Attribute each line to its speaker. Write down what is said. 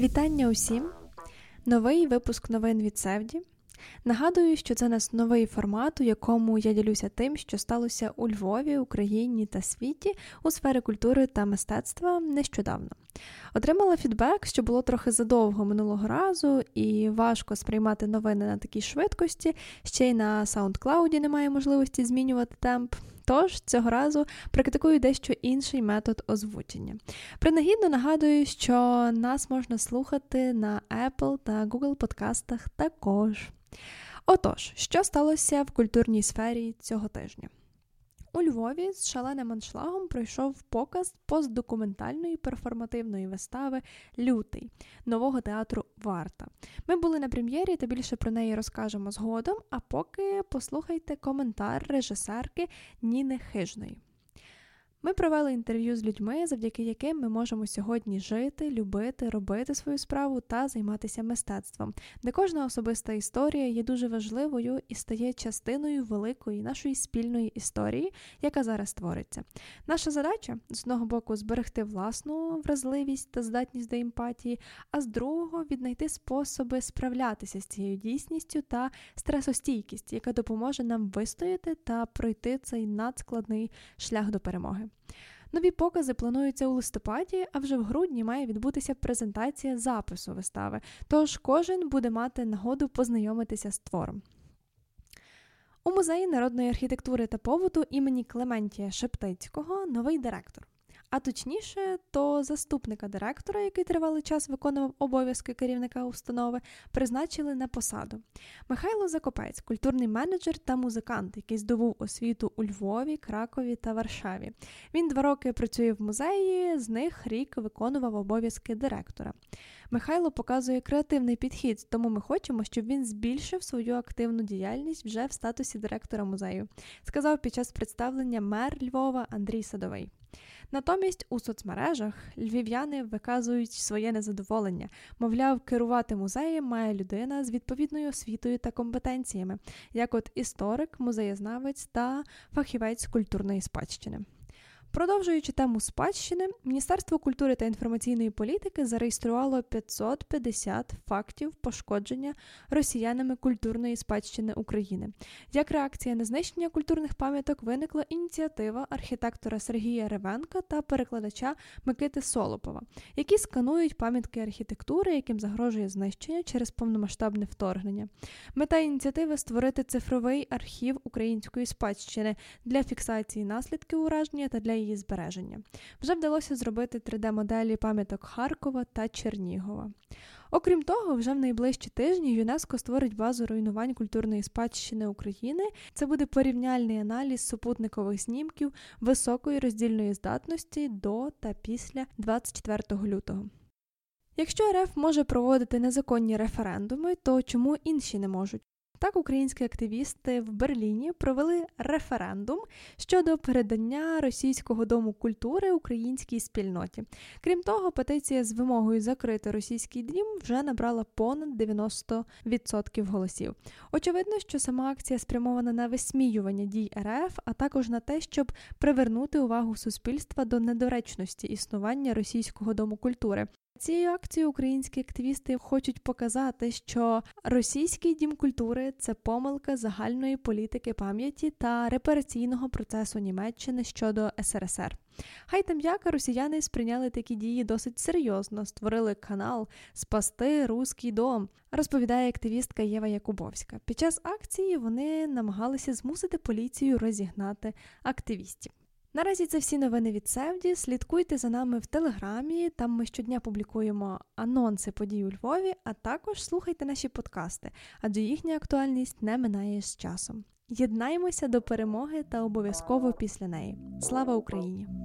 Speaker 1: Вітання усім! Новий випуск новин від Севді. Нагадую, що це нас новий формат, у якому я ділюся тим, що сталося у Львові, Україні та світі у сфері культури та мистецтва нещодавно. Отримала фідбек, що було трохи задовго минулого разу, і важко сприймати новини на такій швидкості. Ще й на SoundCloud немає можливості змінювати темп. Тож цього разу практикую дещо інший метод озвучення. Принагідно нагадую, що нас можна слухати на Apple та Google подкастах також. Отож, що сталося в культурній сфері цього тижня? У Львові з шаленим аншлагом пройшов показ постдокументальної перформативної вистави Лютий нового театру Варта. Ми були на прем'єрі та більше про неї розкажемо згодом. А поки послухайте коментар режисерки Ніни Хижної. Ми провели інтерв'ю з людьми, завдяки яким ми можемо сьогодні жити, любити, робити свою справу та займатися мистецтвом, де кожна особиста історія є дуже важливою і стає частиною великої нашої спільної історії, яка зараз твориться. Наша задача з одного боку зберегти власну вразливість та здатність до емпатії, а з другого віднайти способи справлятися з цією дійсністю та стресостійкість, яка допоможе нам вистояти та пройти цей надскладний шлях до перемоги. Нові покази плануються у листопаді, а вже в грудні має відбутися презентація запису вистави, тож кожен буде мати нагоду познайомитися з твором. У музеї народної архітектури та побуту імені Клементія Шептицького новий директор а точніше, то заступника директора, який тривалий час виконував обов'язки керівника установи, призначили на посаду. Михайло Закопець, культурний менеджер та музикант, який здобув освіту у Львові, Кракові та Варшаві. Він два роки працює в музеї, з них рік виконував обов'язки директора. Михайло показує креативний підхід, тому ми хочемо, щоб він збільшив свою активну діяльність вже в статусі директора музею, сказав під час представлення мер Львова Андрій Садовий. Натомість у соцмережах львів'яни виказують своє незадоволення, мовляв, керувати музеєм має людина з відповідною освітою та компетенціями, як от історик, музеєзнавець та фахівець культурної спадщини. Продовжуючи тему спадщини, Міністерство культури та інформаційної політики зареєструвало 550 фактів пошкодження росіянами культурної спадщини України. Як реакція на знищення культурних пам'яток виникла ініціатива архітектора Сергія Ревенка та перекладача Микити Солопова, які сканують пам'ятки архітектури, яким загрожує знищення через повномасштабне вторгнення. Мета ініціативи створити цифровий архів української спадщини для фіксації наслідків ураження та для її збереження. Вже вдалося зробити 3D-моделі пам'яток Харкова та Чернігова. Окрім того, вже в найближчі тижні ЮНЕСКО створить базу руйнувань культурної спадщини України. Це буде порівняльний аналіз супутникових знімків високої роздільної здатності до та після 24 лютого. Якщо РФ може проводити незаконні референдуми, то чому інші не можуть? Так, українські активісти в Берліні провели референдум щодо передання російського дому культури українській спільноті. Крім того, петиція з вимогою закрити російський дім вже набрала понад 90% голосів. Очевидно, що сама акція спрямована на висміювання дій РФ, а також на те, щоб привернути увагу суспільства до недоречності існування російського дому культури, Цією акцією українські активісти хочуть показати, що російський дім культури це помилка загальної політики пам'яті та репараційного процесу Німеччини щодо СРСР. Хай там як росіяни сприйняли такі дії досить серйозно, створили канал Спасти Руський дом, розповідає активістка Єва Якубовська. Під час акції вони намагалися змусити поліцію розігнати активістів. Наразі це всі новини від Севді. Слідкуйте за нами в Телеграмі. Там ми щодня публікуємо анонси подій у Львові, а також слухайте наші подкасти, адже їхня актуальність не минає з часом. Єднаймося до перемоги та обов'язково після неї. Слава Україні!